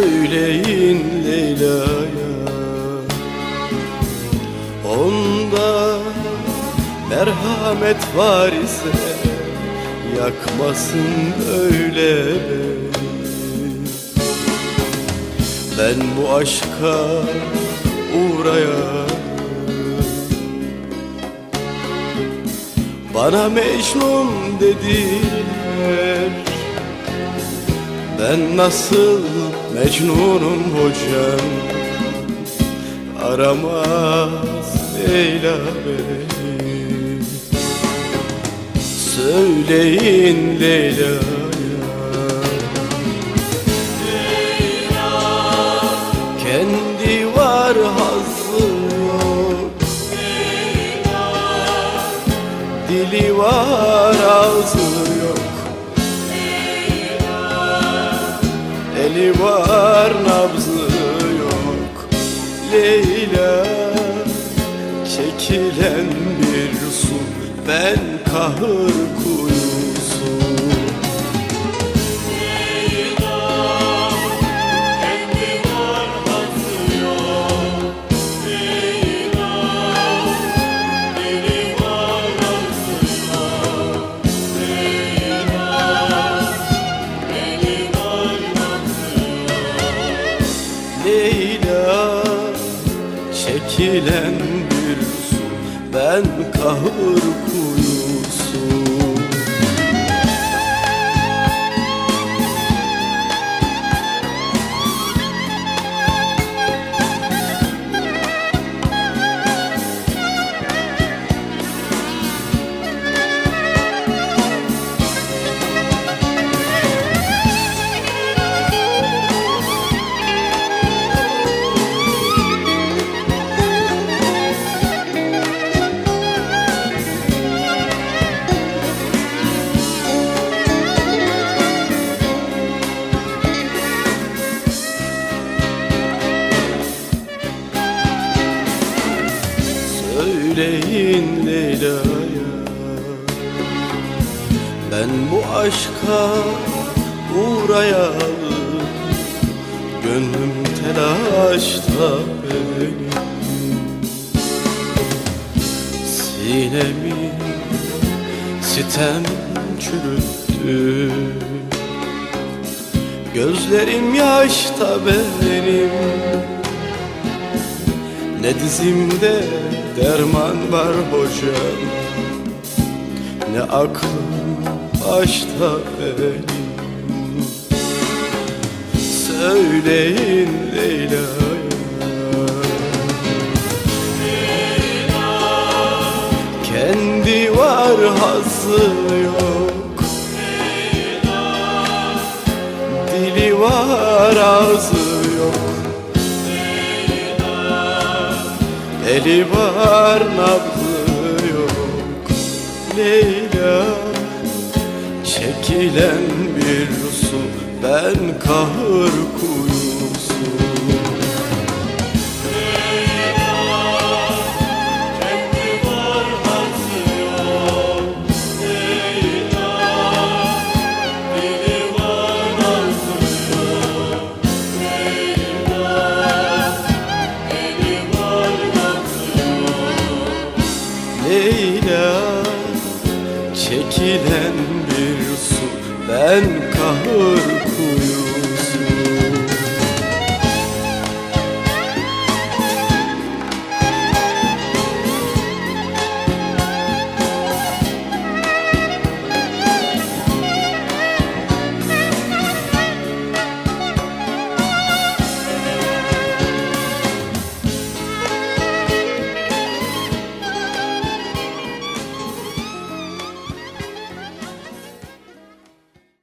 Söyleyin Leyla'ya. Onda merhamet var ise Yakmasın öyle. Ben bu aşka uğrayan Bana Mecnun dediler. Ben nasıl Mecnun'um hocam Aramaz Leyla beni. Söyleyin Dili var ağzı Eli var nabzı yok. Leyla çekilen bir su. Ben kahır kuyusu bir su Ben kahır kuyusu Söyleyin Leyla'ya. Ben bu aşka uğrayalı Gönlüm telaşta benim Sinemi sitem çürüttü. Gözlerim yaşta benim ne dizimde derman var hocam. Ne aklım başta benim. Söyleyin Leyla'ya Kendi var hazzı yok. Dili var ağzı Eli var nabzı yok. Leyla Çekilen bir su Ben kahır kuyusu ben kahır